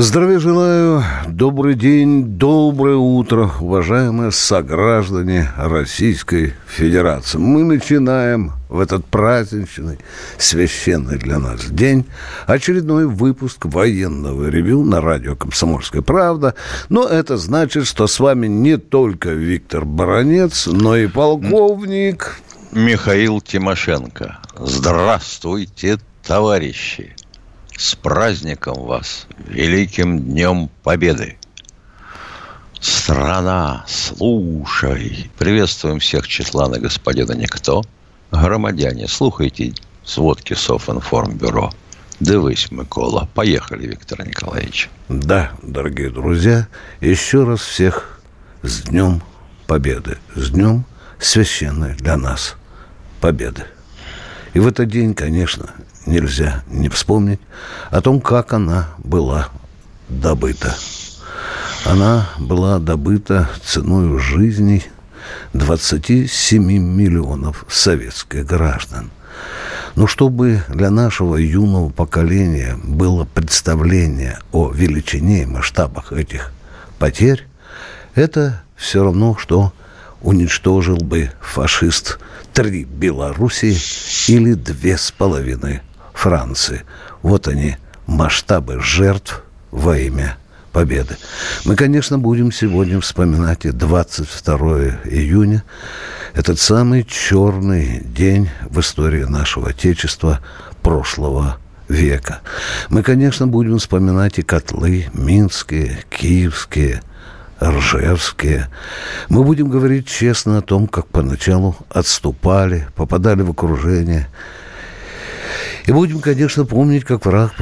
Здравия желаю, добрый день, доброе утро, уважаемые сограждане Российской Федерации. Мы начинаем в этот праздничный, священный для нас день очередной выпуск военного ревю на радио «Комсомольская правда». Но это значит, что с вами не только Виктор Баранец, но и полковник... Михаил Тимошенко. Здравствуйте, товарищи! С праздником вас, Великим Днем Победы! Страна, слушай! Приветствуем всех Четлана господина Никто. Громадяне, слухайте сводки Софинформбюро. Дивись, Микола. Поехали, Виктор Николаевич. Да, дорогие друзья, еще раз всех с Днем Победы. С Днем священной для нас Победы. И в этот день, конечно, нельзя не вспомнить о том, как она была добыта. Она была добыта ценой жизни 27 миллионов советских граждан. Но чтобы для нашего юного поколения было представление о величине и масштабах этих потерь, это все равно, что уничтожил бы фашист три Белоруссии или две с половиной Франции. Вот они, масштабы жертв во имя победы. Мы, конечно, будем сегодня вспоминать и 22 июня, этот самый черный день в истории нашего Отечества прошлого века. Мы, конечно, будем вспоминать и котлы минские, киевские, ржевские. Мы будем говорить честно о том, как поначалу отступали, попадали в окружение – и будем, конечно, помнить, как враг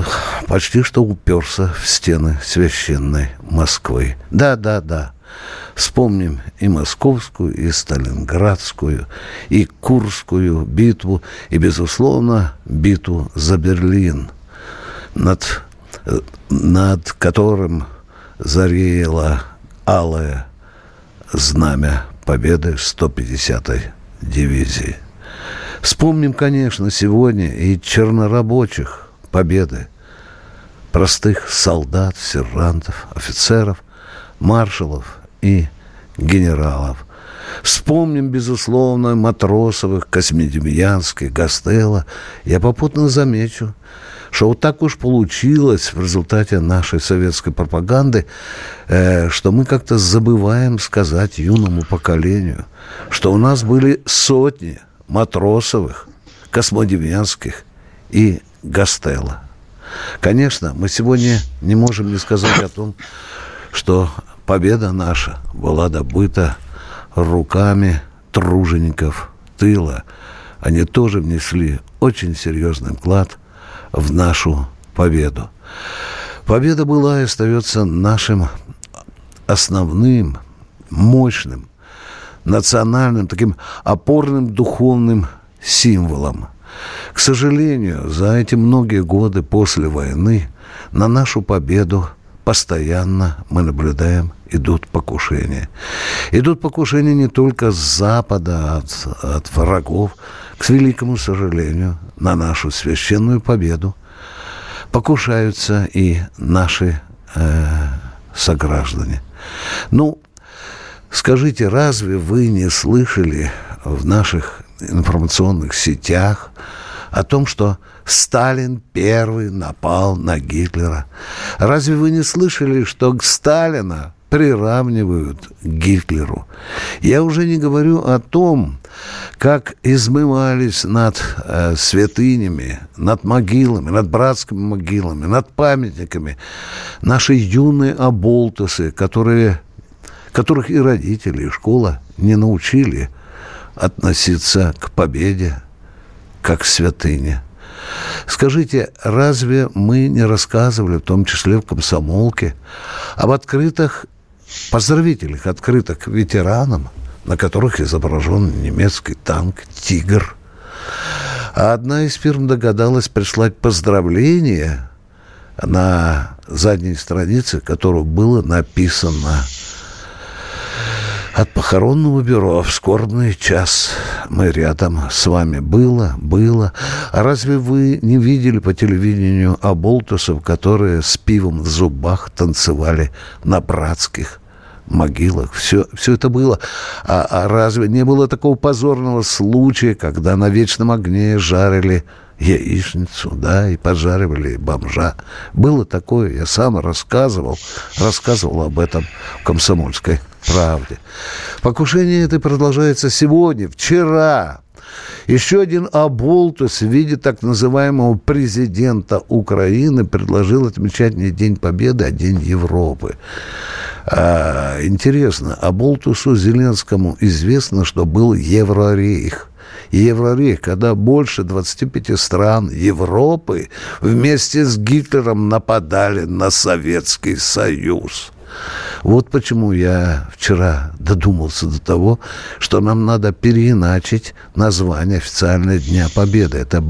почти что уперся в стены священной Москвы. Да, да, да. Вспомним и Московскую, и Сталинградскую, и Курскую битву, и, безусловно, битву за Берлин, над, над которым зареяло алое знамя победы 150-й дивизии. Вспомним, конечно, сегодня и чернорабочих победы, простых солдат, сержантов, офицеров, маршалов и генералов. Вспомним, безусловно, Матросовых, Космедемьянских, Гастелла. Я попутно замечу, что вот так уж получилось в результате нашей советской пропаганды, э, что мы как-то забываем сказать юному поколению, что у нас были сотни Матросовых, Космодемьянских и Гастелла. Конечно, мы сегодня не можем не сказать о том, что победа наша была добыта руками тружеников тыла. Они тоже внесли очень серьезный вклад в нашу победу. Победа была и остается нашим основным, мощным национальным, таким опорным духовным символом. К сожалению, за эти многие годы после войны на нашу победу постоянно мы наблюдаем, идут покушения. Идут покушения не только с Запада, от, от врагов. К великому сожалению, на нашу священную победу покушаются и наши э, сограждане. Ну, Скажите, разве вы не слышали в наших информационных сетях о том, что Сталин первый напал на Гитлера? Разве вы не слышали, что Сталина приравнивают к Гитлеру? Я уже не говорю о том, как измывались над э, святынями, над могилами, над братскими могилами, над памятниками наши юные оболтусы, которые которых и родители, и школа не научили относиться к победе как к святыне. Скажите, разве мы не рассказывали, в том числе в комсомолке, об открытых поздравительных открыток ветеранам, на которых изображен немецкий танк «Тигр». А одна из фирм догадалась прислать поздравление на задней странице, которого было написано от похоронного бюро в скорбный час. Мы рядом с вами. Было, было. А разве вы не видели по телевидению оболтусов, которые с пивом в зубах танцевали на братских могилах. Все, все это было. А, а разве не было такого позорного случая, когда на вечном огне жарили яичницу, да, и поджаривали бомжа. Было такое, я сам рассказывал, рассказывал об этом в «Комсомольской правде». Покушение это продолжается сегодня, вчера. Еще один Аболтус в виде так называемого президента Украины предложил отмечать не День Победы, а День Европы. А, интересно, Аболтусу Зеленскому известно, что был Еврорейх. Еврорейх, когда больше 25 стран Европы вместе с Гитлером нападали на Советский Союз. Вот почему я вчера додумался до того, что нам надо переиначить название официального Дня Победы. Это,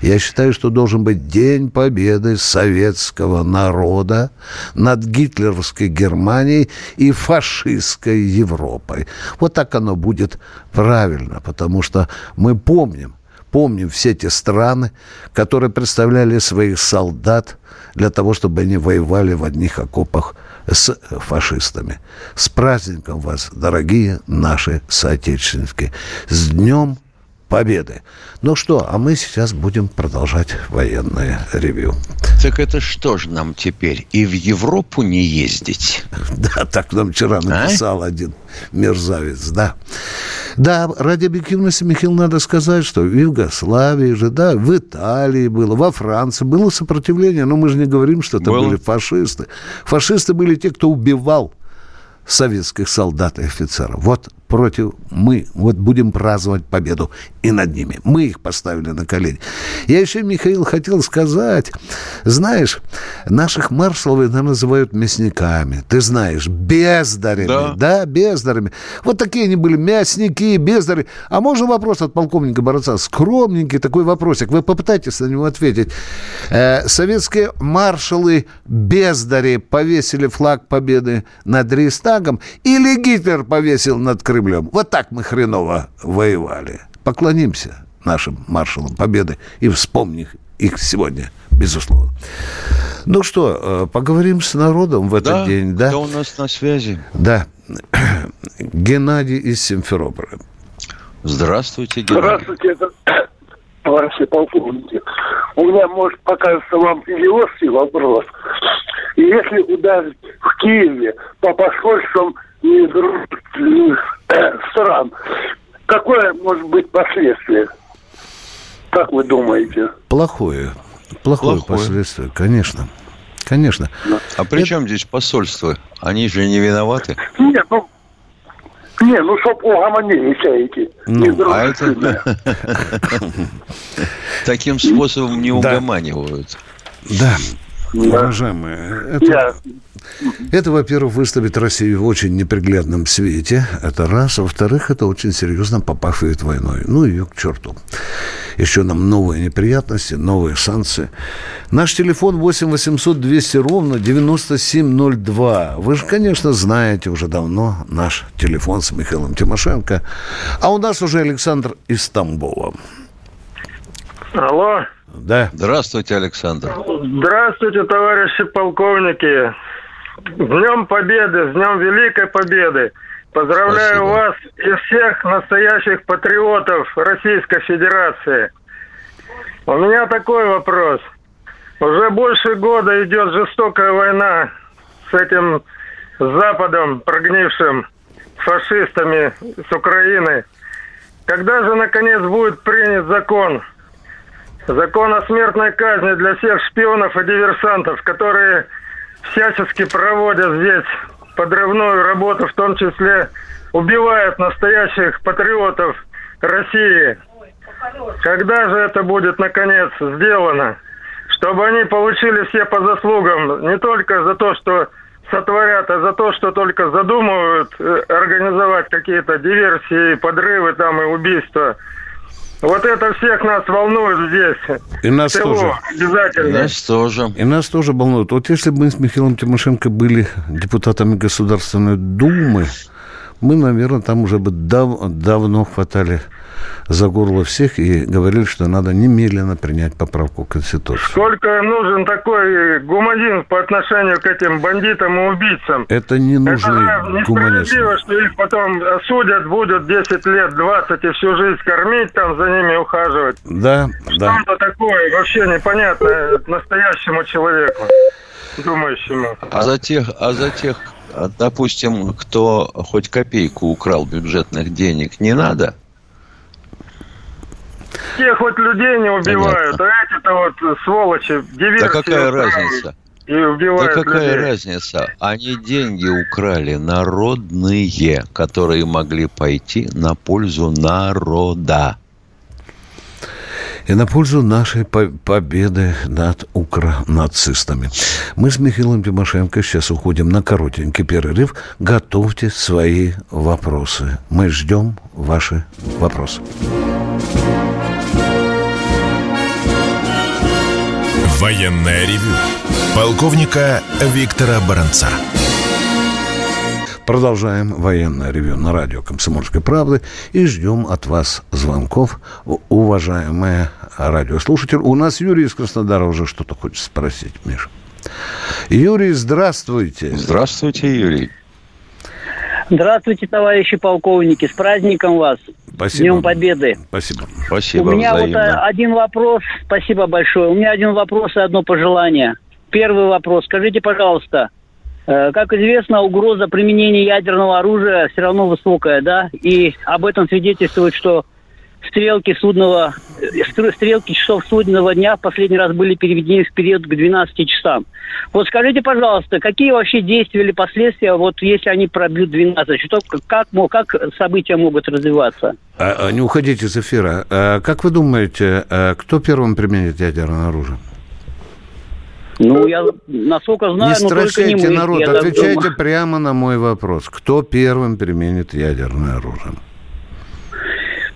я считаю, что должен быть День Победы советского народа над гитлеровской Германией и фашистской Европой. Вот так оно будет правильно, потому что мы помним, помним все те страны, которые представляли своих солдат для того, чтобы они воевали в одних окопах с фашистами. С праздником вас, дорогие наши соотечественники. С Днем Победы. Ну что, а мы сейчас будем продолжать военное ревью. Так это что же нам теперь? И в Европу не ездить? Да, так нам вчера а? написал а? один мерзавец, да. Да, ради объективности, Михаил, надо сказать, что в Югославии же, да, в Италии было, во Франции было сопротивление, но мы же не говорим, что это было. были фашисты. Фашисты были те, кто убивал советских солдат и офицеров. Вот против мы, вот будем праздновать победу и над ними. Мы их поставили на колени. Я еще, Михаил, хотел сказать, знаешь, наших маршалов иногда называют мясниками. Ты знаешь, бездарями. Да. да, бездарями. Вот такие они были, мясники, бездари. А можно вопрос от полковника Борца? Скромненький такой вопросик. Вы попытайтесь на него ответить. Э, советские маршалы бездари повесили флаг победы над Рейстагом или Гитлер повесил над Крымом? Кремлем. Вот так мы хреново воевали. Поклонимся нашим маршалам Победы и вспомним их сегодня, безусловно. Ну что, э, поговорим с народом в этот да, день, да? Кто у нас на связи? Да. Геннадий из Симферополя. Здравствуйте, Геннадий. Здравствуйте, это товарищи полковники. У меня, может, покажется вам идиотский вопрос. Если ударить в Киеве по посольствам из стран. Какое может быть последствие? Как вы думаете? Плохое. Плохое, Плохое. последствие, конечно. Конечно. А при Это... чем здесь посольство? Они же не виноваты. Нет, ну, не, ну чтоб угомонились эти. Ну, а это... Таким способом не угоманивают. Да. Уважаемые, это, это, во-первых, выставит Россию в очень неприглядном свете. Это раз. Во-вторых, это очень серьезно попахивает войной. Ну, ее к черту. Еще нам новые неприятности, новые санкции. Наш телефон 8 800 200 ровно 9702. Вы же, конечно, знаете уже давно наш телефон с Михаилом Тимошенко. А у нас уже Александр из Тамбова. Алло. Да. Здравствуйте, Александр. Здравствуйте, товарищи полковники. С Днем Победы, с Днем Великой Победы. Поздравляю Спасибо. вас и всех настоящих патриотов Российской Федерации. У меня такой вопрос. Уже больше года идет жестокая война с этим Западом, прогнившим фашистами с Украины. Когда же, наконец, будет принят закон Закон о смертной казни для всех шпионов и диверсантов, которые всячески проводят здесь подрывную работу, в том числе убивают настоящих патриотов России. Когда же это будет наконец сделано? Чтобы они получили все по заслугам, не только за то, что сотворят, а за то, что только задумывают э, организовать какие-то диверсии, подрывы там и убийства. Вот это всех нас волнует здесь. И нас ТО, тоже. Обязательно. Нас тоже. И нас тоже волнует. Вот если бы мы с Михаилом Тимошенко были депутатами Государственной Думы, мы, наверное, там уже бы дав- давно хватали за горло всех и говорили, что надо немедленно принять поправку в Конституцию. Сколько нужен такой гуманизм по отношению к этим бандитам и убийцам? Это не нужный Это гуманизм. несправедливо, что их потом осудят, будут 10 лет, 20 и всю жизнь кормить, там за ними ухаживать. Да, да. Что это такое? Вообще непонятно настоящему человеку, думающему. А за тех, а за тех, допустим, кто хоть копейку украл бюджетных денег, не надо? Те хоть людей не убивают, а эти-то вот сволочи, диверсии Да какая разница? И Да убивают какая людей. разница? Они деньги украли народные, которые могли пойти на пользу народа. И на пользу нашей по- победы над укронацистами. Мы с Михаилом Тимошенко сейчас уходим на коротенький перерыв. Готовьте свои вопросы. Мы ждем ваши вопросы. Военное ревю полковника Виктора Баранца. Продолжаем военное ревю на радио «Комсомольской правды» и ждем от вас звонков, уважаемые радиослушатели. У нас Юрий из Краснодара уже что-то хочет спросить, Миша. Юрий, здравствуйте. Здравствуйте, Юрий. Здравствуйте, товарищи полковники, с праздником вас, Спасибо. Днем Победы. Спасибо. Спасибо У меня вот взаимно. а, один вопрос, спасибо большое. У меня один вопрос и одно пожелание. Первый вопрос. Скажите, пожалуйста, э, как известно, угроза применения ядерного оружия все равно высокая, да? И об этом свидетельствует, что стрелки судного, э, стр- стрелки часов судного дня в последний раз были переведены в период к 12 часам. Вот скажите, пожалуйста, какие вообще действия или последствия, вот если они пробьют 12, что, как, как события могут развиваться? А, а, не уходите из эфира. А, как вы думаете, а, кто первым применит ядерное оружие? Ну, я насколько знаю, не но только не стращайте мы. народ, я отвечайте думаю. прямо на мой вопрос. Кто первым применит ядерное оружие?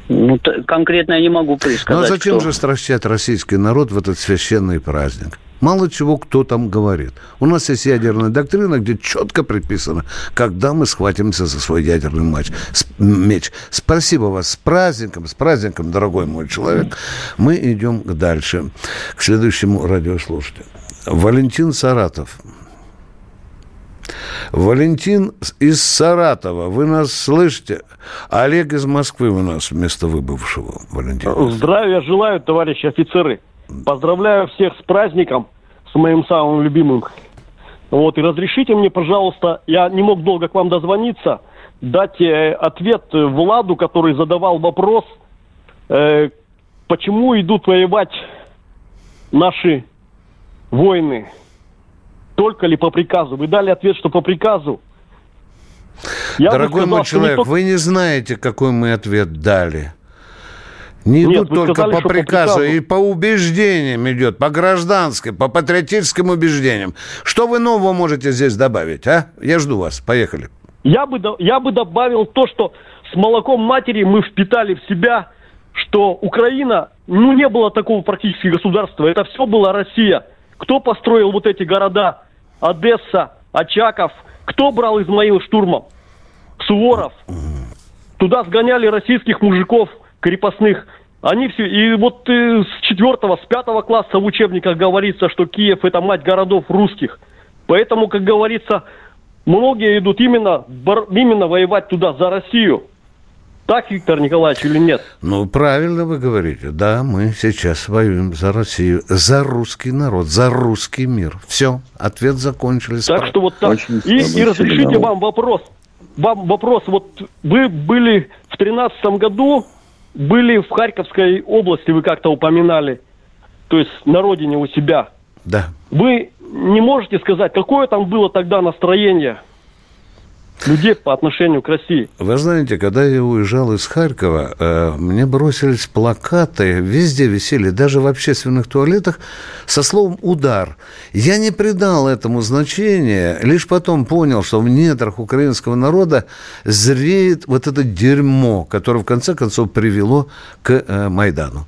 Ну, т- конкретно я не могу Ну предсказать. а зачем кто. же стращать российский народ в этот священный праздник? Мало чего кто там говорит. У нас есть ядерная доктрина, где четко предписано, когда мы схватимся за свой ядерный матч, с- меч. Спасибо вас с праздником, с праздником, дорогой мой человек. Мы идем дальше, к следующему радиослушателю. Валентин Саратов. Валентин из Саратова. Вы нас слышите? Олег из Москвы у нас вместо выбывшего Валентина. Здравия желаю, товарищи офицеры. Поздравляю всех с праздником, с моим самым любимым. Вот, и разрешите мне, пожалуйста, я не мог долго к вам дозвониться, дать э, ответ э, Владу, который задавал вопрос, э, почему идут воевать наши воины, только ли по приказу. Вы дали ответ, что по приказу. Я Дорогой сказал, мой что не человек, только- вы не знаете, какой мы ответ дали. Не Нет, идут только сказали, по что по приказу, приказу. и по убеждениям идет, по гражданской, по патриотическим убеждениям. Что вы нового можете здесь добавить, а? Я жду вас. Поехали. Я бы, я бы добавил то, что с молоком матери мы впитали в себя, что Украина, ну, не было такого практически государства. Это все была Россия. Кто построил вот эти города? Одесса, Очаков. Кто брал Измаил штурмом? Суворов. Туда сгоняли российских мужиков крепостных. Они все, и вот э, с четвертого, с пятого класса в учебниках говорится, что Киев это мать городов русских. Поэтому, как говорится, многие идут именно, именно воевать туда, за Россию. Так, Виктор Николаевич, или нет? Ну, правильно вы говорите. Да, мы сейчас воюем за Россию, за русский народ, за русский мир. Все, ответ закончили. Так что вот так. Очень И, и разрешите сигнал. вам вопрос. Вам вопрос. Вот вы были в тринадцатом году, были в Харьковской области, вы как-то упоминали, то есть на родине у себя. Да. Вы не можете сказать, какое там было тогда настроение? Людей по отношению к России. Вы знаете, когда я уезжал из Харькова, э, мне бросились плакаты, везде висели, даже в общественных туалетах, со словом «удар». Я не придал этому значения, лишь потом понял, что в недрах украинского народа зреет вот это дерьмо, которое в конце концов привело к э, Майдану.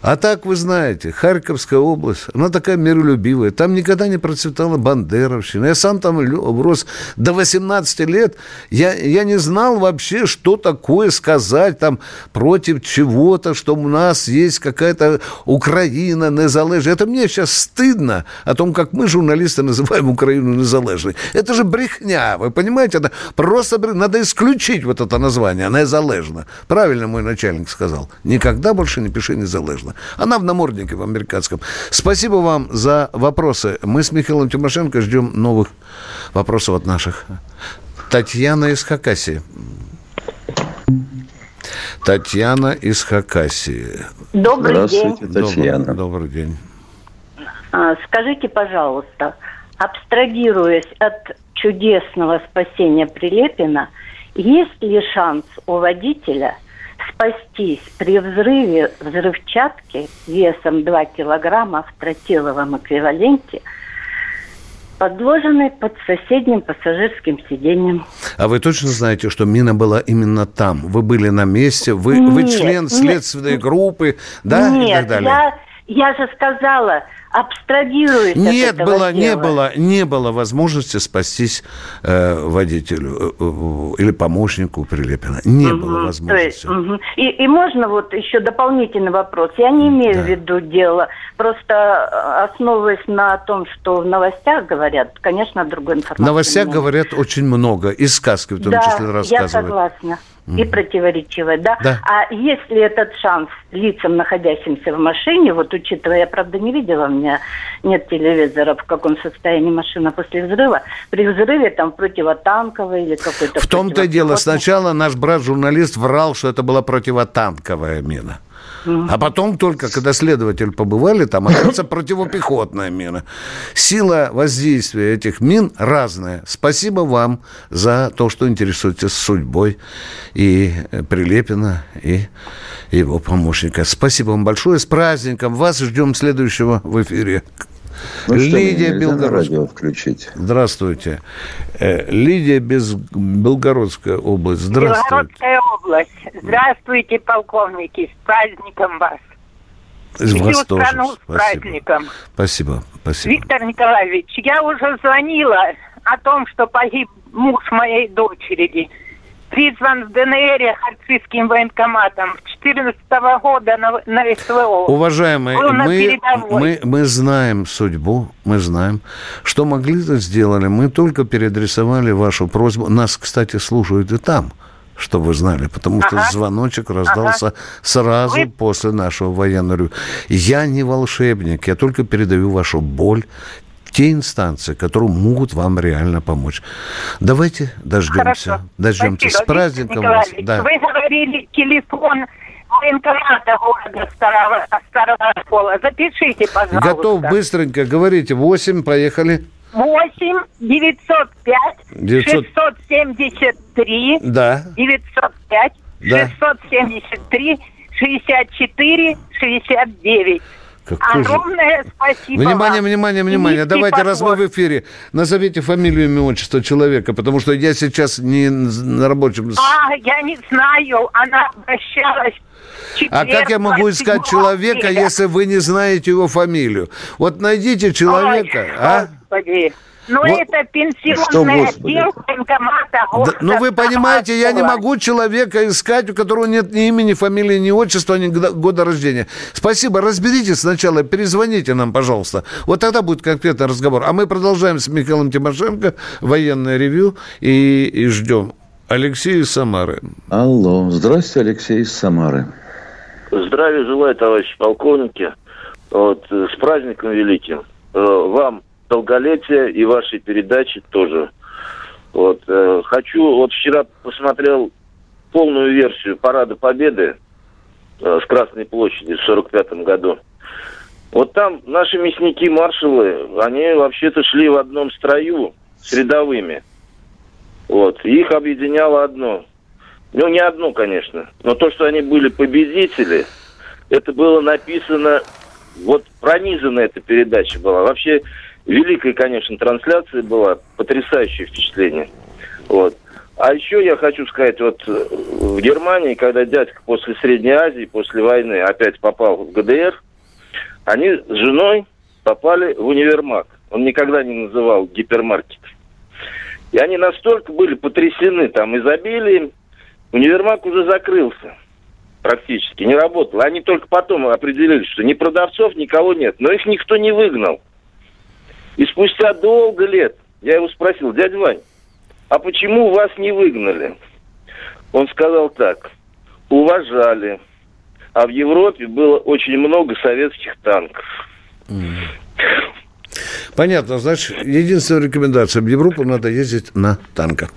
А так, вы знаете, Харьковская область, она такая миролюбивая. Там никогда не процветала бандеровщина. Я сам там рос до 18 лет. Я, я не знал вообще, что такое сказать там против чего-то, что у нас есть какая-то Украина незалежная. Это мне сейчас стыдно о том, как мы, журналисты, называем Украину незалежной. Это же брехня, вы понимаете? Это просто надо исключить вот это название, незалежно. Правильно мой начальник сказал. Никогда больше не пиши незалежно важно. Она в наморднике в американском. Спасибо вам за вопросы. Мы с Михаилом Тимошенко ждем новых вопросов от наших. Татьяна из Хакасии. Татьяна из Хакасии. Добрый Здравствуйте, день. Татьяна. Добрый, добрый день. А, Скажите, пожалуйста, абстрагируясь от чудесного спасения Прилепина, есть ли шанс у водителя – спастись при взрыве взрывчатки весом 2 килограмма в тротиловом эквиваленте, подложенной под соседним пассажирским сиденьем. А вы точно знаете, что мина была именно там? Вы были на месте? Вы, нет, вы член следственной нет, группы? Да? Нет, и так далее? Я, я же сказала, абстрагируясь Нет, от этого было, не дела. было, не было возможности спастись э, водителю э, э, или помощнику Прилепина. Не Мгм, было возможности. есть, мгм. и, и можно вот еще дополнительный вопрос. Я не имею Да. в виду дело, просто э, основываясь на том, что в новостях говорят, конечно, другой В информации. новостях нет. говорят очень много, и сказки в том да, числе я рассказывают. согласна. И противоречивая, да? Да. А если этот шанс лицам, находящимся в машине, вот учитывая, я, правда, не видела, у меня нет телевизора, в каком состоянии машина после взрыва, при взрыве там противотанковый или какой-то... В том-то дело, сначала наш брат-журналист врал, что это была противотанковая мина. А потом только, когда следователи побывали там, оказывается противопехотная мина. Сила воздействия этих мин разная. Спасибо вам за то, что интересуетесь судьбой и э, Прилепина, и его помощника. Спасибо вам большое. С праздником. Вас ждем следующего в эфире. Ну Лидия Белгородская. включить? Здравствуйте. Э, Лидия Без... Белгородская область. Здравствуйте. Белгородская область. Здравствуйте, полковники, с праздником вас. Из Всю вас тоже. страну с Спасибо. праздником. Спасибо. Спасибо. Виктор Николаевич, я уже звонила о том, что погиб муж моей дочери. Призван в ДНР харьковским военкоматом с 14 года на, на СВО. Уважаемые, мы, мы, мы знаем судьбу, мы знаем, что могли, то сделали. Мы только переадресовали вашу просьбу. Нас, кстати, слушают и там, что вы знали, потому что Ага. звоночек раздался сразу Вы- после нашего военного ревю. Я не волшебник, я только передаю вашу боль те инстанции, которые могут вам реально помочь. Давайте дождемся. Хорошо. Дождемся. Спасибо, С праздником вас. Да. Вы говорили телефон военкомата города Старого, Старого Оскола. Запишите, пожалуйста. Готов быстренько. Говорите. 8, поехали. 8 905 900. 673 Да. 905 Да. 673 64 69. Какой же- Огромное спасибо Внимание, внимание, внимание. низкий Давайте, раз мы в эфире, назовите фамилию, имя, отчество человека, потому что я сейчас не на рабочем... А, я не знаю, она обращалась А как я могу искать 27 человека, если вы не знаете его фамилию? Вот найдите человека, Ой, а? Господи. Ну, Вот- это Что, пенсионный Господи? отдел военкомата Да, ну вы понимаете, я не могу человека искать, у которого нет ни имени, фамилии, ни отчества, ни года- рождения. Спасибо, разберитесь сначала, перезвоните нам, пожалуйста. Вот тогда будет конкретный разговор. А мы продолжаем с Михаилом Тимошенко военное ревью и, и ждем. Алексей из Самары. Алло, здрасте, Алексей из Самары. Здравия желаю, товарищи полковники. Вот, э, с праздником великим. Э, Вам долголетия и вашей передачи тоже. Вот, э, хочу, вот вчера посмотрел полную версию Парада Победы э, с Красной площади в 45 году. Вот там наши мясники-маршалы, они вообще-то шли в одном строю с рядовыми. Вот. Их объединяло одно. Ну, не одно, конечно. Но то, что они были победители, это было написано... Вот пронизана эта передача была. Вообще, великая, конечно, трансляция была. Потрясающее впечатление. Вот. А еще я хочу сказать, вот э, в Германии, когда дядька после Средней Азии, после войны опять попал в ГДР, они с женой попали в универмаг. Он никогда не называл гипермаркет. И они настолько были потрясены там изобилием, универмаг уже закрылся практически, не работал. Они только потом определили, что ни продавцов, никого нет. Но их никто не выгнал. И спустя долго лет я его спросил, дядя Вань, а почему вас не выгнали? Он сказал так, уважали. А в Европе было очень много советских танков. Понятно, значит, единственная рекомендация. В Европу надо ездить на танках.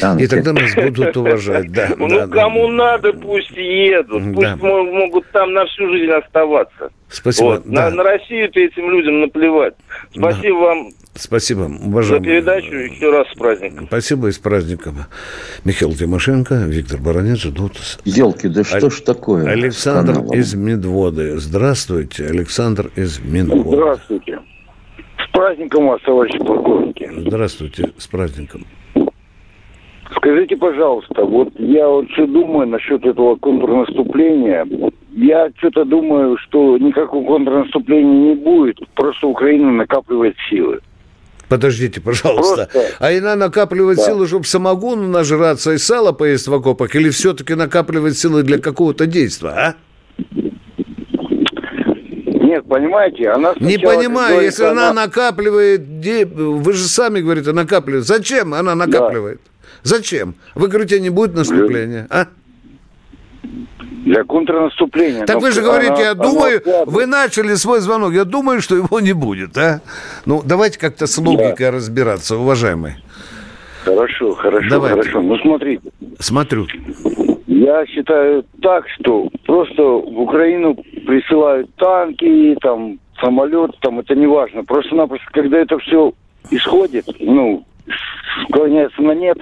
Танки. И тогда нас будут уважать. Да, ну, да, кому да. надо, пусть едут. Пусть да. могут там на всю жизнь оставаться. Спасибо. Вот. Да. На, на Россию-то этим людям наплевать. Спасибо да. вам. Спасибо, уважаемый. За передачу еще раз с праздником. Спасибо и с праздником. Михаил Тимошенко, Виктор Баранец ждут. Елки, да что ж такое? Александр из Медводы. Здравствуйте, Александр из Медводы. Здравствуйте. С праздником вас, товарищи полковники. Здравствуйте, с праздником. Скажите, пожалуйста, вот я вот что думаю насчет этого контрнаступления. Я что-то думаю, что никакого контрнаступления не будет, просто Украина накапливает силы. Подождите, пожалуйста. Просто... А она накапливает да. силы, чтобы самогону нажраться и сало поесть в окопах, или все-таки накапливает силы для какого-то действия, а? Нет, понимаете, она Не понимаю, говорит, если она... она накапливает, вы же сами говорите, накапливает. Зачем она накапливает? Да. Зачем? Вы говорите, не будет наступления, а? Для контрнаступления. Так вы же говорите, я думаю, она... вы начали свой звонок, я думаю, что его не будет, а? Ну, давайте как-то с логикой да. разбираться, уважаемый. Хорошо, хорошо, Давайте. хорошо. Ну, смотрите. Смотрю. Я считаю так, что просто в Украину присылают танки, там, самолет, там, это не важно. Просто-напросто, когда это все исходит, ну, склоняется на нет,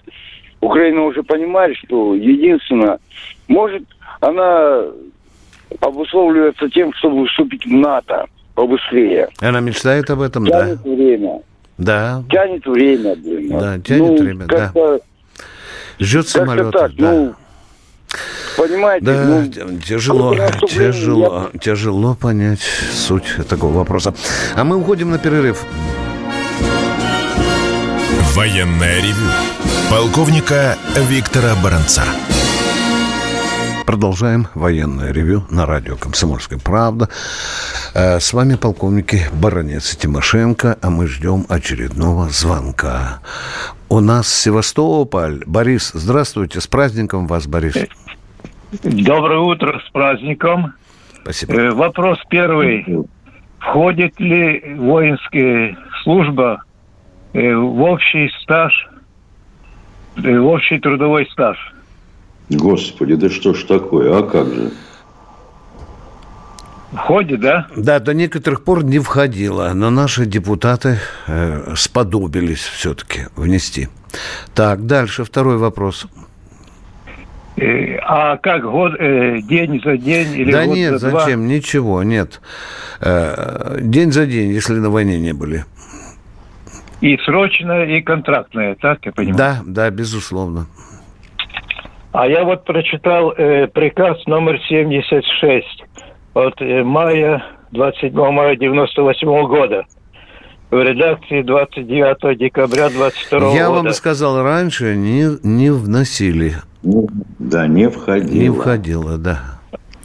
Украина уже понимает, что единственное, может, она обусловливается тем, чтобы вступить в НАТО побыстрее. Она мечтает об этом, тянет да? время. Да. Тянет время, блин. Да, тянет ну, время, да. Ждет самолета, так, да. Ну, Понимаете? Да, ну, тяжело, тяжело, я... тяжело понять суть такого вопроса. А мы уходим на перерыв. Военная ревю. Полковника Виктора Баранца. Продолжаем военное ревю на радио «Комсомольская правда». Э, с вами полковники Баранец и Тимошенко, а мы ждем очередного звонка. У нас Севастополь. Борис, здравствуйте. С праздником вас, Борис. Доброе утро, с праздником. Спасибо. Э, вопрос первый. Входит ли воинская служба э, в общий стаж, в общий трудовой стаж? Господи, да что ж такое, а как же? Входит, да? Да, до некоторых пор не входило, но наши депутаты э, сподобились все-таки внести. Так, дальше второй вопрос. Э, а как год, э, день за день или Да год нет, за зачем? Два? Ничего, нет. Э, день за день, если на войне не были. И срочное, и контрактное, так я понимаю? Да, да, безусловно. А я вот прочитал э, приказ номер 76 от мая, 27 мая 98 года в редакции 29 декабря 22 года. Я вам сказал раньше, не, не вносили. Да, не входило. Не входило, да.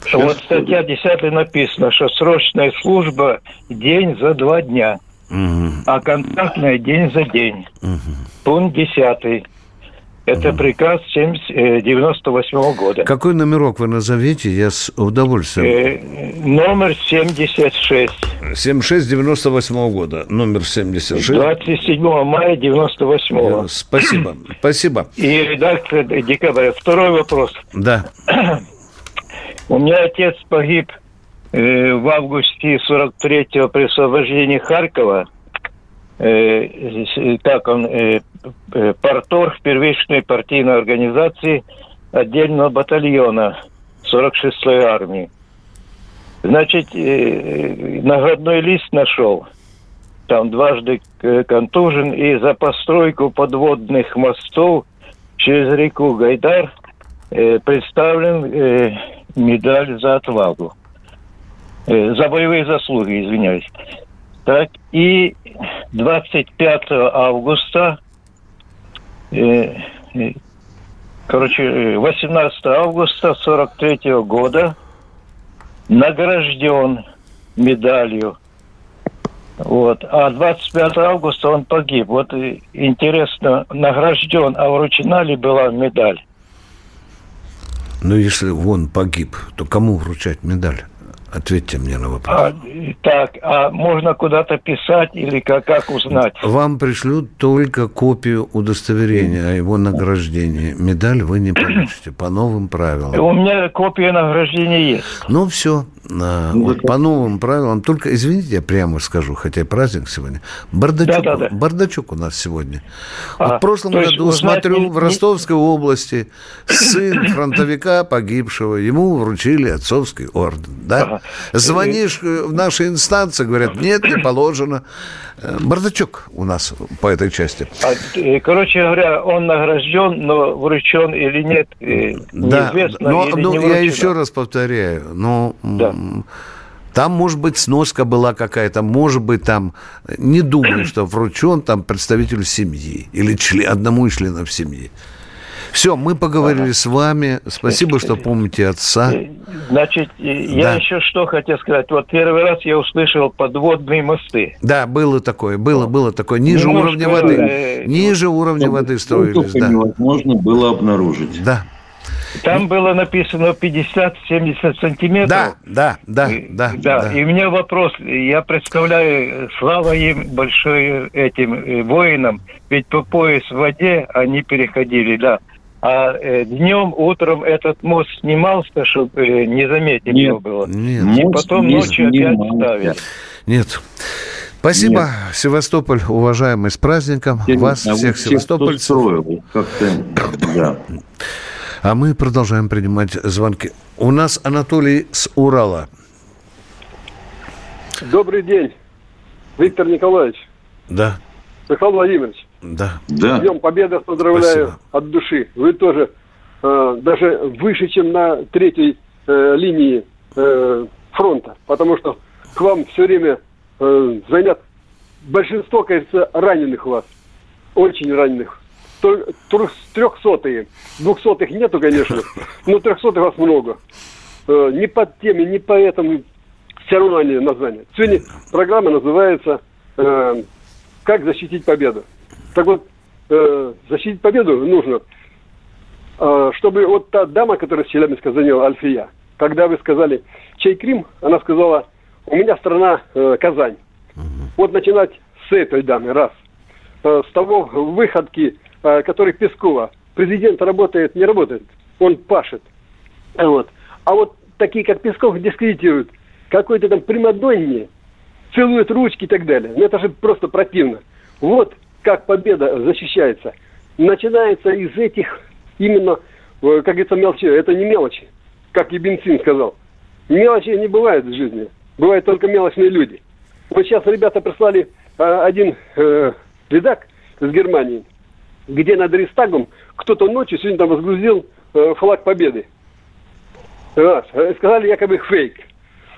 Сейчас вот статья 10 написано, что срочная служба день за два дня, угу. а контрактная день за день. Угу. Пункт 10. Это приказ 70, 98 -го года. Какой номерок вы назовете? Я с удовольствием. Э, номер 76. 76 98 -го года. Номер 76. 27 мая 98 -го. Э, спасибо. Спасибо. И редакция декабря. Второй вопрос. Да. У меня отец погиб э, в августе 43-го при освобождении Харькова. Э, как он, э, э, порторг первичной партийной организации отдельного батальона 46-й армии. Значит, э, наградной лист нашел. Там дважды э, контужен и за постройку подводных мостов через реку Гайдар э, представлен э, медаль за отвагу. Э, за боевые заслуги, извиняюсь. Так, и 25 августа, э, э, короче, 18 августа 43 -го года награжден медалью. Вот. А 25 августа он погиб. Вот интересно, награжден, а вручена ли была медаль? Ну, если он погиб, то кому вручать медаль? Ответьте мне на вопрос. А, так, а можно куда-то писать или как, как узнать? Вам пришлют только копию удостоверения о его награждении. Медаль вы не получите по новым правилам. У меня копия награждения есть. Ну, все. А, вот по новым правилам. Только, извините, я прямо скажу, хотя праздник сегодня. Бардачок, да, да, да. бардачок у нас сегодня. А, вот в прошлом году, смотрю, не... в Ростовской области сын фронтовика погибшего, ему вручили отцовский орден. Да? Ага. Звонишь в наши инстанции, говорят, нет, не положено. Э, бардачок у нас по этой части. А, э, короче говоря, он награжден, но вручен или нет, э, да, неизвестно. Но, или ну, не я еще раз повторяю, ну, да. Там, может быть, сноска была какая-то, может быть, там, не думаю, что вручен там представителю семьи или член, одному из членов семьи. Все, мы поговорили ага. с вами. Спасибо, что помните отца. Значит, я да. еще что хотел сказать. Вот первый раз я услышал подводные мосты. Да, было такое, было, было такое. Ниже Немножко, уровня воды. Э, Ниже уровня воды строились. Да. невозможно было обнаружить. Да. Там было написано 50-70 сантиметров. Да, да, да, да, да. Да, и у меня вопрос. Я представляю, слава им большое этим э, воинам, ведь по пояс в воде они переходили, да. А э, днем, утром этот мост снимался, чтобы э, не заметить нет, его было. Нет, и потом ночью опять ставили. Нет. Спасибо, Нет. Севастополь, уважаемый, с праздником Всем, Вас, а всех севастопольцев. Строил, да. А мы продолжаем принимать звонки. У нас Анатолий с Урала. Добрый день, Виктор Николаевич. Да. Михаил Владимирович. Да. да. Днем Победы поздравляю Спасибо. от души. Вы тоже э, даже выше, чем на третьей э, линии э, фронта, потому что к вам все время э, звонят большинство, кажется, раненых у вас. Очень раненых. Трехсотые. Двухсотых нету, конечно, но трехсотых вас много. Э, не под теми, не по этому все равно они название. Сегодня программа называется э, «Как защитить победу». Так вот, э, защитить победу нужно, э, чтобы вот та дама, которая с Челябинска заняла, Альфия, когда вы сказали, чей Крим, она сказала, у меня страна э, Казань. Угу. Вот начинать с этой дамы, раз. Э, с того выходки, э, который Пескова. Президент работает, не работает, он пашет. Вот. А вот такие, как Песков, дискредитируют какой-то там примадонне, целуют ручки и так далее. Ну это же просто противно. Вот как победа защищается. Начинается из этих именно, э, как говорится, мелочи. Это не мелочи, как и Бензин сказал. Мелочи не бывает в жизни. Бывают только мелочные люди. Вот сейчас ребята прислали а, один э, редак из Германии, где над Рейстагом кто-то ночью сегодня там возгрузил э, флаг победы. Раз. Э, сказали якобы фейк.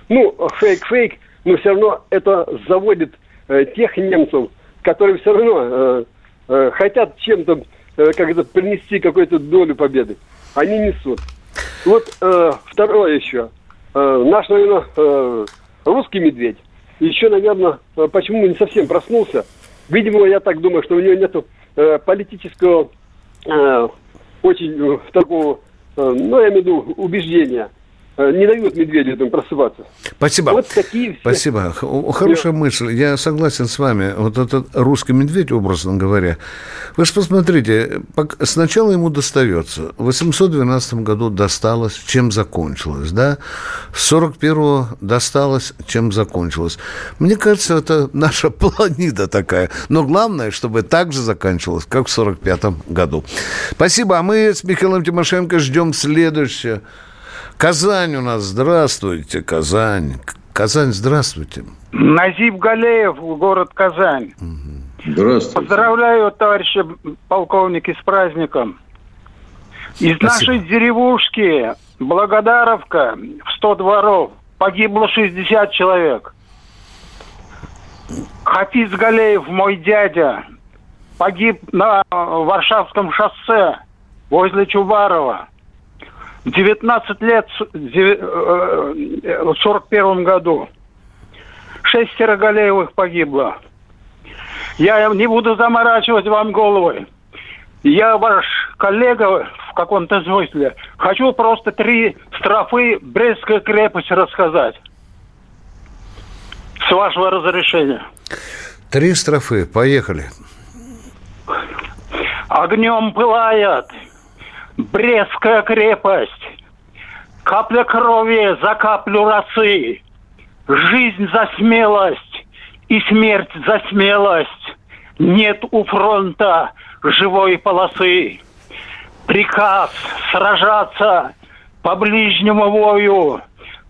Ну, фейк-фейк, но все равно это заводит э, тех немцев, которые все равно э, э, хотят чем-то, э, как это, принести какую-то долю победы. Они несут. Вот э, второе еще. Э, наш, наверное, э, русский медведь еще, наверное, э, почему не совсем проснулся. Видимо, я так думаю, что у него нет э, политического э, очень э, такого, э, ну, я имею в виду, убеждения. Э, не дают медведю этому просыпаться. Спасибо. Вот такие все. Спасибо. Хорошая мысль. Я согласен с вами. Вот этот русский медведь, образно говоря. Вы же посмотрите, сначала ему достается. В 812 году досталось, чем закончилось, да? В 41 досталось, чем закончилось. Мне кажется, это наша планета такая. Но главное, чтобы так же заканчивалось, как в 45 году. Спасибо. А мы с Михаилом Тимошенко ждем следующее. Казань у нас. Здравствуйте, Казань. Казань, здравствуйте. Назиб Галеев, город Казань. Здравствуйте. Поздравляю, товарищи полковники, с праздником. Из Спасибо. нашей деревушки Благодаровка в 100 дворов погибло 60 человек. Хафиз Галеев, мой дядя, погиб на Варшавском шоссе возле Чубарова. 19 лет в 41 году. Шестеро Галеевых погибло. Я не буду заморачивать вам головой. Я ваш коллега в каком-то смысле. Хочу просто три строфы Брестской крепости рассказать. С вашего разрешения. Три строфы. Поехали. Огнем пылает Брестская крепость. Капля крови за каплю росы. Жизнь за смелость и смерть за смелость. Нет у фронта живой полосы. Приказ сражаться по ближнему вою.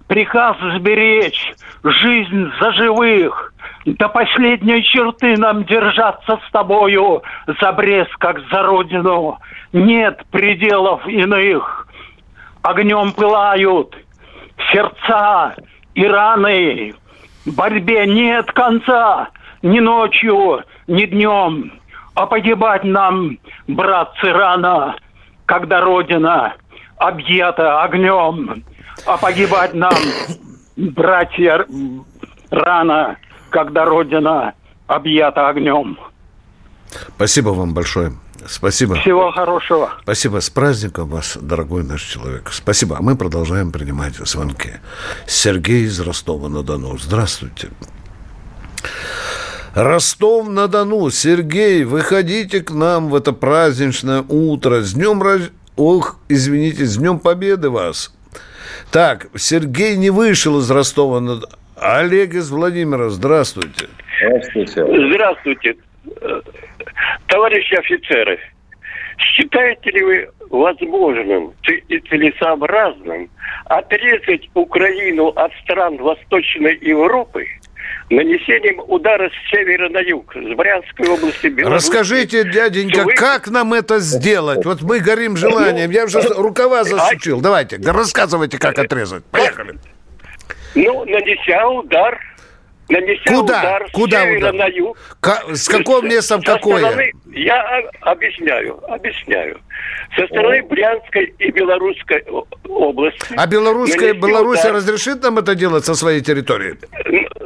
Приказ сберечь жизнь за живых. До последней черты нам держаться с тобою за Брест, как за родину. Нет пределов иных. Огнем пылают сердца и раны. Борьбе нет конца ни ночью, ни днем. А погибать нам, братцы, рано, когда Родина объята огнем. А погибать нам, братья, рано, когда Родина объята огнем. Спасибо вам большое. Спасибо. Всего хорошего. Спасибо. С праздником вас, дорогой наш человек. Спасибо. А мы продолжаем принимать звонки. Сергей из Ростова-на-Дону. Здравствуйте. Ростов-на-Дону. Сергей, выходите к нам в это праздничное утро. С днем. Ох, извините, с Днем Победы вас. Так, Сергей не вышел из Ростова-на-Дону. Олег из Владимира, здравствуйте. Здравствуйте. Здравствуйте. Товарищи офицеры, считаете ли вы возможным и целесообразным отрезать Украину от стран Восточной Европы нанесением удара с севера на юг, с Брянской области, Беларуси. Расскажите, дяденька, вы... как нам это сделать? Вот мы горим желанием. Я уже рукава засучил. Давайте, рассказывайте, как отрезать. Поехали. Ну, нанеся удар нанеся Куда? удар Куда севера удар? на юг. К- с какого места в какое? Стороны, я объясняю, объясняю. Со стороны Брянской и Белорусской области. А Белорусская, Беларусь удар. разрешит нам это делать со своей территории?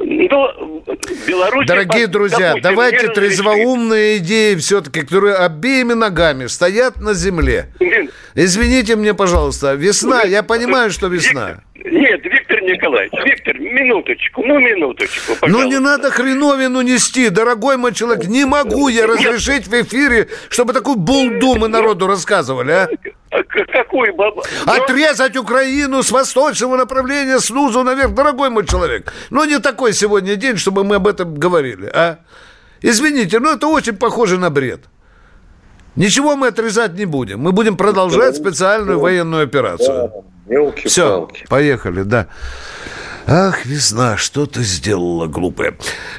Ну, Беларусь... Дорогие друзья, давайте трезвоумные идеи все-таки, которые обеими ногами стоят на земле. Извините мне, пожалуйста, весна, я понимаю, что весна. Нет, Виктор Николаевич, Виктор, минуточку, ну минуточку, пожалуйста. Ну не надо хреновину нести, дорогой мой человек. Не могу я разрешить в эфире, чтобы такую булду мы народу рассказывали, а? Какой баба? Отрезать Украину с восточного направления снизу наверх, дорогой мой человек. Ну не такой сегодня день, чтобы мы об этом говорили, а? Извините, но это очень похоже на бред. Ничего мы отрезать не будем. Мы будем продолжать специальную военную операцию. Все, поехали, да. Ах, весна, что ты сделала, глупая.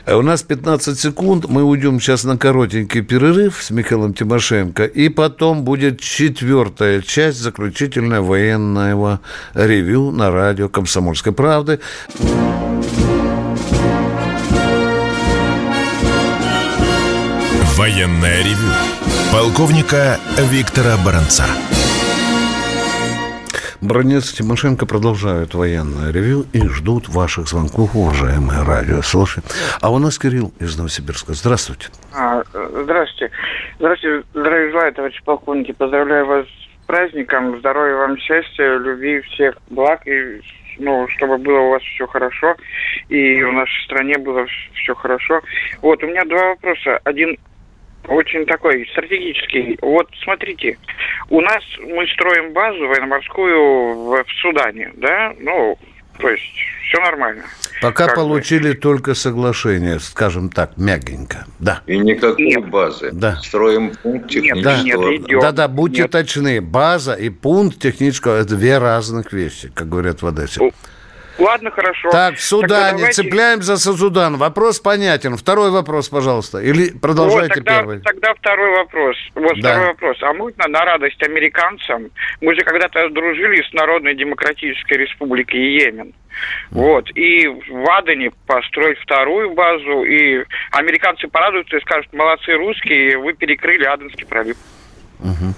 У нас 15 секунд, мы уйдем сейчас на коротенький перерыв с Михаилом Тимошенко, и потом будет четвертая часть, заключительная военного ревю на радио «Комсомольской правды». Военное ревю полковника Виктора Баранца. Бронец и Тимошенко продолжают военное ревю и ждут ваших звонков, уважаемые радиослушатели. А у нас Кирилл из Новосибирска. Здравствуйте. А, здравствуйте. Здравствуйте. Здравия желаю, товарищи полковники. Поздравляю вас праздником, здоровья вам, счастья, любви, всех благ и ну, чтобы было у вас все хорошо, и в нашей стране было все хорошо. Вот, у меня два вопроса. Один очень такой стратегический. Вот смотрите, у нас мы строим базу военно-морскую в, в Судане, да, ну, то есть все нормально. Пока как получили бы. только соглашение, скажем так, мягенько. Да. И никакой нет. базы. Да. Строим пункт технического. Нет, нет, да, да, будьте нет. точны. База и пункт технического – это две разных вещи, как говорят в Одессе. Ладно, хорошо. Так, в Судане, давайте... цепляемся за Судан. Вопрос понятен. Второй вопрос, пожалуйста. Или продолжайте вот, тогда, первый. Тогда второй вопрос. Вот да. второй вопрос. А можно на радость американцам? Мы же когда-то дружили с Народной Демократической Республикой Йемен. Вот. И в Адене построить вторую базу. И американцы порадуются и скажут, молодцы русские, вы перекрыли Аденский пролив. Угу.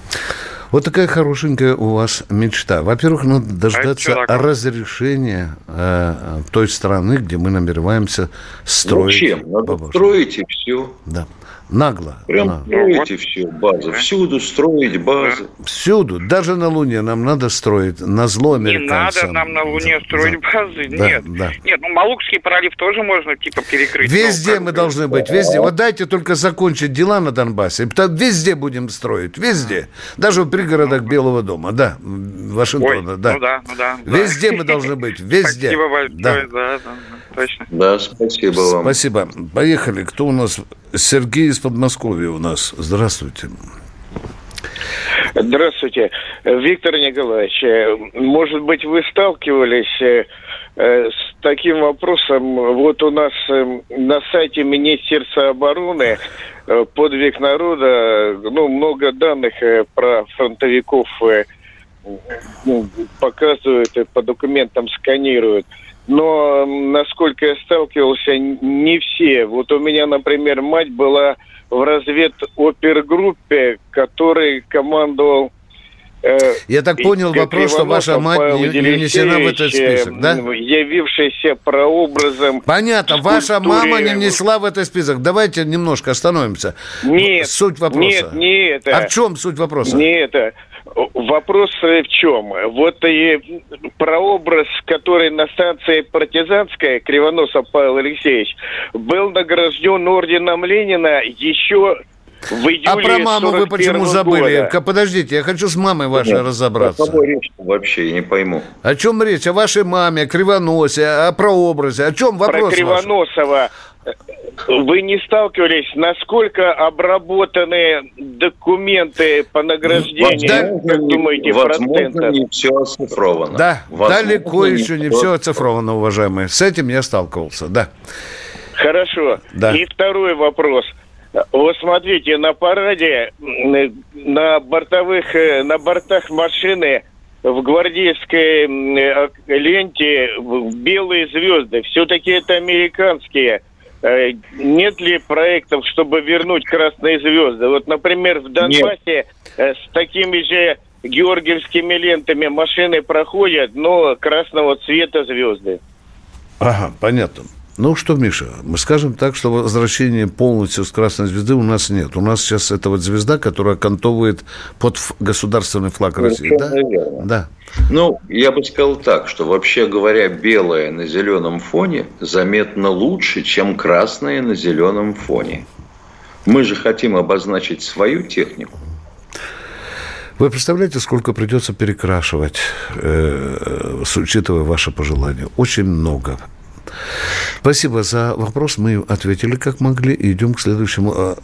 Вот такая хорошенькая у вас мечта. Во-первых, надо дождаться а разрешения э, той страны, где мы намереваемся строить. Ну, чем? Надо бабушку. строить и все. Да. Нагло. Прям нагло. строите ну, все, базы. Всюду строить базы. Всюду. Даже на Луне нам надо строить. На зло американцам. Не надо нам на Луне строить да. базы. Да, Нет. Да. Нет, ну Малукский пролив тоже можно типа перекрыть. Везде мы должны быть. Везде. Вот дайте только закончить дела на Донбассе. Везде будем строить. Везде. Даже в пригородах ну, Белого дома. Да. Вашингтона. Ой, да. Ну да, ну да. Везде мы должны быть. Везде. Спасибо большое. Да, да, да точно. Да, спасибо вам. Спасибо. Поехали. Кто у нас? Сергей из Подмосковья у нас. Здравствуйте. Здравствуйте, Виктор Николаевич. Может быть, вы сталкивались э, с таким вопросом? Вот у нас э, на сайте Министерства обороны э, подвиг народа, ну, много данных про фронтовиков ну, показывают, по документам сканируют но, насколько я сталкивался, не все. Вот у меня, например, мать была в разведопергруппе, который командовал э, я так понял вопрос, что ваша мать не, не внесена в этот список, да? Явившийся прообразом... Понятно, ваша мама не внесла в этот список. Давайте немножко остановимся. Нет, суть вопроса. Нет, не это. А в чем суть вопроса? Не это. Вопрос в чем? Вот и прообраз, который на станции партизанская, Кривоносов Павел Алексеевич, был награжден орденом Ленина еще в июле А про маму вы почему забыли? Года. Подождите, я хочу с мамой вашей Нет, разобраться. О какой речь вообще, я не пойму. О чем речь? О вашей маме, о Кривоносе, о прообразе? О чем вопрос Про Кривоносова. Ваш? Вы не сталкивались, насколько обработаны документы по награждению, возможно, как думаете, возможно, не все оцифровано. Да, возможно, далеко еще не все оцифровано, уважаемые. С этим я сталкивался, да. Хорошо. Да. И второй вопрос. Вот смотрите, на параде, на бортовых, э, на бортах машины в гвардейской э, ленте белые звезды. Все-таки это американские нет ли проектов, чтобы вернуть красные звезды? Вот, например, в Донбассе Нет. Э, с такими же георгиевскими лентами машины проходят, но красного цвета звезды. Ага, понятно. Ну что, Миша, мы скажем так, что возвращения полностью с красной звезды у нас нет. У нас сейчас это вот звезда, которая окантовывает под государственный флаг России. Да? да. Ну, я бы сказал так, что вообще говоря, белое на зеленом фоне заметно лучше, чем красное на зеленом фоне. Мы же хотим обозначить свою технику. Вы представляете, сколько придется перекрашивать, э, учитывая ваше пожелание? Очень много. Спасибо за вопрос. Мы ответили как могли. Идем к следующему. А,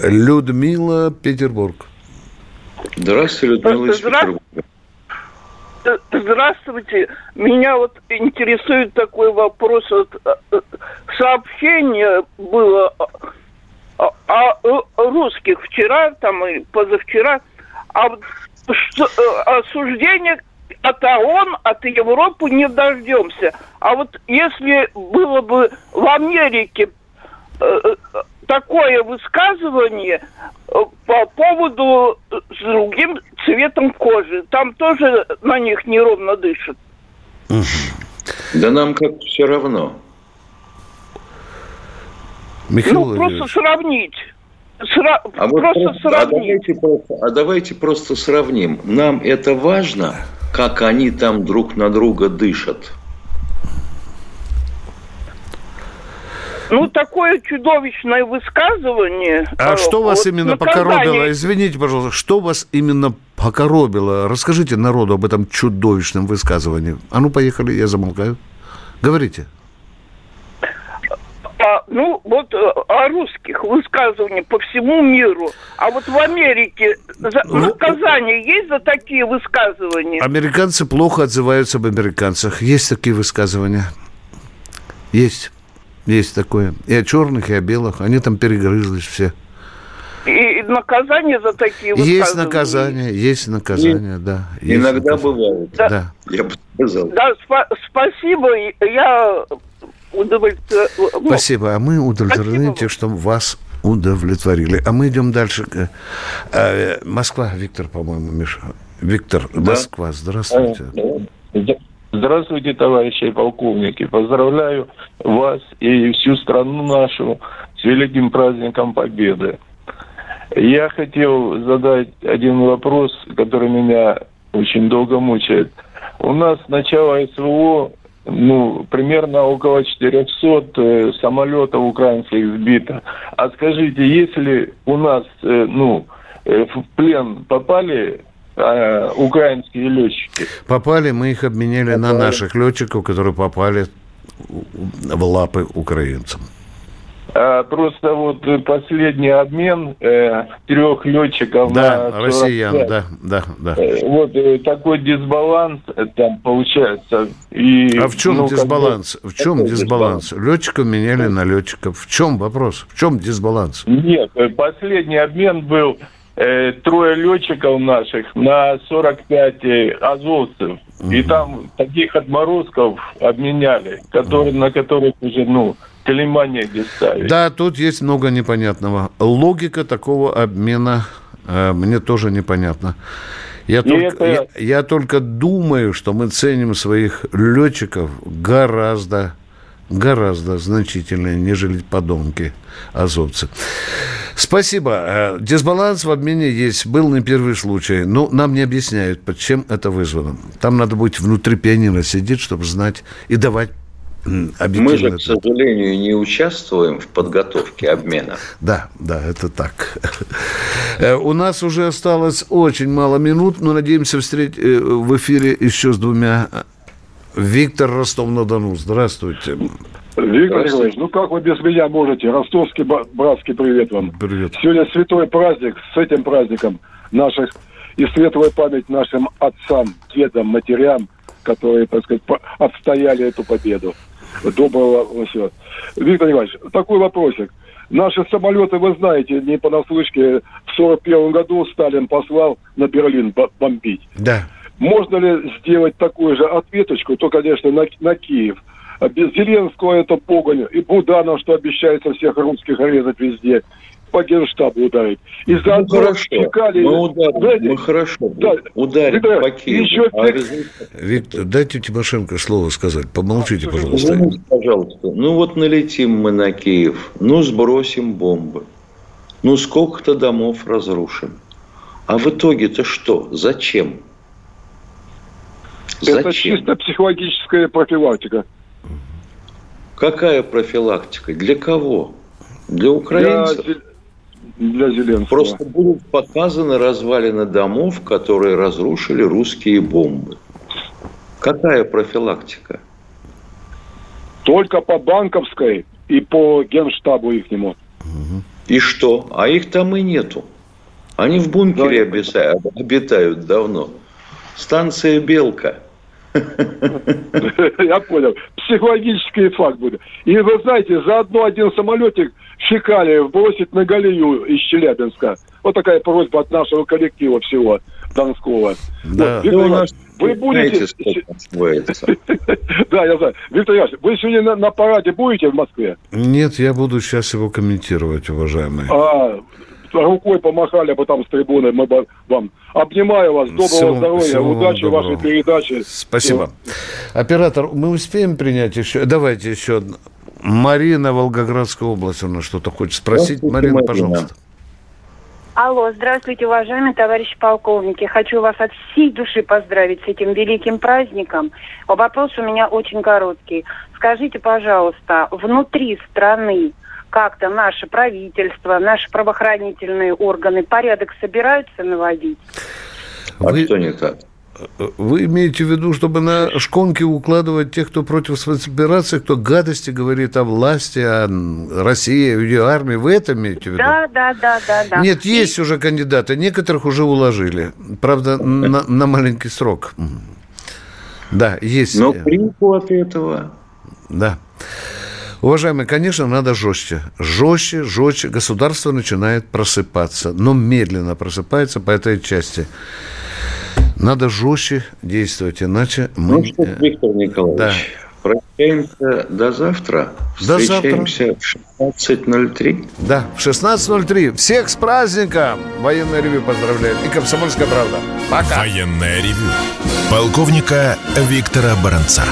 Людмила, Петербург. Здравствуйте, Людмила из Петербурга. Здравствуйте. Меня вот интересует такой вопрос. Вот, э, сообщение было о русских вчера там и позавчера, а что, э, осуждение от ООН, от Европы не дождемся. А вот если было бы в Америке э, э, такое высказывание э, по поводу с другим цветом кожи, там тоже на них неровно дышат. Да нам как все равно. Михаил ну, просто сравнить. Сра... А просто, просто а давайте просто, а давайте просто сравним. Нам это важно, как они там друг на друга дышат. Ну, такое чудовищное высказывание. А э, что вас именно наказание... покоробило? Извините, пожалуйста, что вас именно покоробило? Расскажите народу об этом чудовищном высказывании. А ну, поехали, я замолкаю. Говорите. А, ну, вот э, о русских высказываниях по всему миру. А вот в Америке за, ну, наказание есть за такие высказывания? Американцы плохо отзываются об американцах. Есть такие высказывания. Есть. Есть такое. И о черных, и о белых. Они там перегрызлись все. И наказание за такие высказывания? Есть наказание, есть наказание, и, да. Есть иногда наказание. бывает. Да. да. Я бы сказал. Да, спа- спасибо. Я удовлетворен. Ну, спасибо. А мы удовлетворены тем, что вас удовлетворили. А мы идем дальше. А, Москва, Виктор, по-моему, Миша. Виктор, да. Москва, здравствуйте. Да. Здравствуйте, товарищи полковники. Поздравляю вас и всю страну нашу с великим праздником Победы. Я хотел задать один вопрос, который меня очень долго мучает. У нас с начала СВО ну, примерно около 400 э, самолетов украинских сбито. А скажите, если у нас, э, ну, э, в плен попали э, украинские летчики. Попали, мы их обменяли попали. на наших летчиков, которые попали в лапы украинцам. А, просто вот последний обмен э, трех летчиков да, на 45. россиян, да, да, да. Э, вот э, такой дисбаланс э, там получается. И, а в чем ну, дисбаланс? Как бы, в чем дисбаланс? дисбаланс? Летчиков меняли на летчиков. В чем вопрос? В чем дисбаланс? Нет, э, последний обмен был трое летчиков наших на 45 э, азовцев. Угу. И там таких отморозков обменяли, которые, угу. на которых уже, ну, Клеймание где ставить. Да, тут есть много непонятного. Логика такого обмена э, мне тоже непонятна. Я только, это... я, я только думаю, что мы ценим своих летчиков гораздо гораздо значительнее, нежели подонки азовцы. Спасибо. Э, дисбаланс в обмене есть. Был не первый случай. Но нам не объясняют, чем это вызвано. Там надо быть внутри пианино сидеть, чтобы знать и давать мы же, к сожалению, не участвуем в подготовке обмена. Да, да, это так. Э, у нас уже осталось очень мало минут, но надеемся встретить э, в эфире еще с двумя Виктор Ростов-на-Дону. Здравствуйте. Виктор Николаевич, ну как вы без меня можете? Ростовский братский привет вам. Привет. Сегодня святой праздник. С этим праздником наших и светлая память нашим отцам, дедам, матерям, которые, так сказать, отстояли эту победу. Доброго все. Виктор Николаевич, такой вопросик. Наши самолеты, вы знаете, не понаслышке, в 41 году Сталин послал на Берлин бомбить. Да. Можно ли сделать такую же ответочку, то, конечно, на, на Киев? Без Зеленского это погонь, и Буданов, что обещается всех русских резать везде по генштабу ударить. И за ну, хорошо. Чекали, мы ударим, знаете, мы хорошо да, ударим Виктор, по Киеву. Еще... А Виктор, дайте Тимошенко слово сказать. Помолчите, а, пожалуйста. Ну, пожалуйста. Ну вот налетим мы на Киев, ну сбросим бомбы, ну сколько-то домов разрушим. А в итоге-то что? Зачем? Зачем? Это чисто психологическая профилактика. Какая профилактика? Для кого? Для украинцев? Для для Зеленского. Просто будут показаны развалины домов, которые разрушили русские бомбы. Какая профилактика? Только по банковской и по генштабу ихнему. И что? А их там и нету. Они в бункере да, обитают, обитают давно. Станция «Белка». Я понял. Психологический факт будет. И вы знаете, заодно один самолетик Фекалиев бросить на Галию из Челябинска. Вот такая просьба от нашего коллектива всего Донского. Да. Вот, Виктор Иванович, вы будете... Да, я знаю. Виктор Иванович, вы сегодня на, на параде будете в Москве? Нет, я буду сейчас его комментировать, уважаемый. Рукой помахали бы там с трибуны, мы бы вам обнимаю вас, доброго всего, здоровья, всего удачи в вашей передаче. Спасибо. Все. Оператор, мы успеем принять еще? Давайте еще одну. Марина, Волгоградская область, у нас что-то хочет спросить. Марина, Марина, пожалуйста. Алло, здравствуйте, уважаемые товарищи полковники. Хочу вас от всей души поздравить с этим великим праздником. Вопрос у меня очень короткий. Скажите, пожалуйста, внутри страны как-то наше правительство, наши правоохранительные органы порядок собираются наводить? А Вы... что не так? Вы имеете в виду, чтобы на шконки укладывать тех, кто против спецоперации, кто гадости говорит о власти, о России, о ее армии? Вы это имеете в виду? Да, да, да, да. да. Нет, есть И... уже кандидаты, некоторых уже уложили. Правда, на, на маленький срок. Да, есть. Но прику от этого. Да. Уважаемые, конечно, надо жестче. Жестче, жестче. Государство начинает просыпаться, но медленно просыпается по этой части. Надо жестче действовать, иначе мы... Ну что, Виктор Николаевич, да. прощаемся до завтра. До Встречаемся завтра. в 16.03. Да, в 16.03. Всех с праздником! Военное ревю поздравляем. И Комсомольская правда. Пока. Военное ревю. Полковника Виктора Баранца.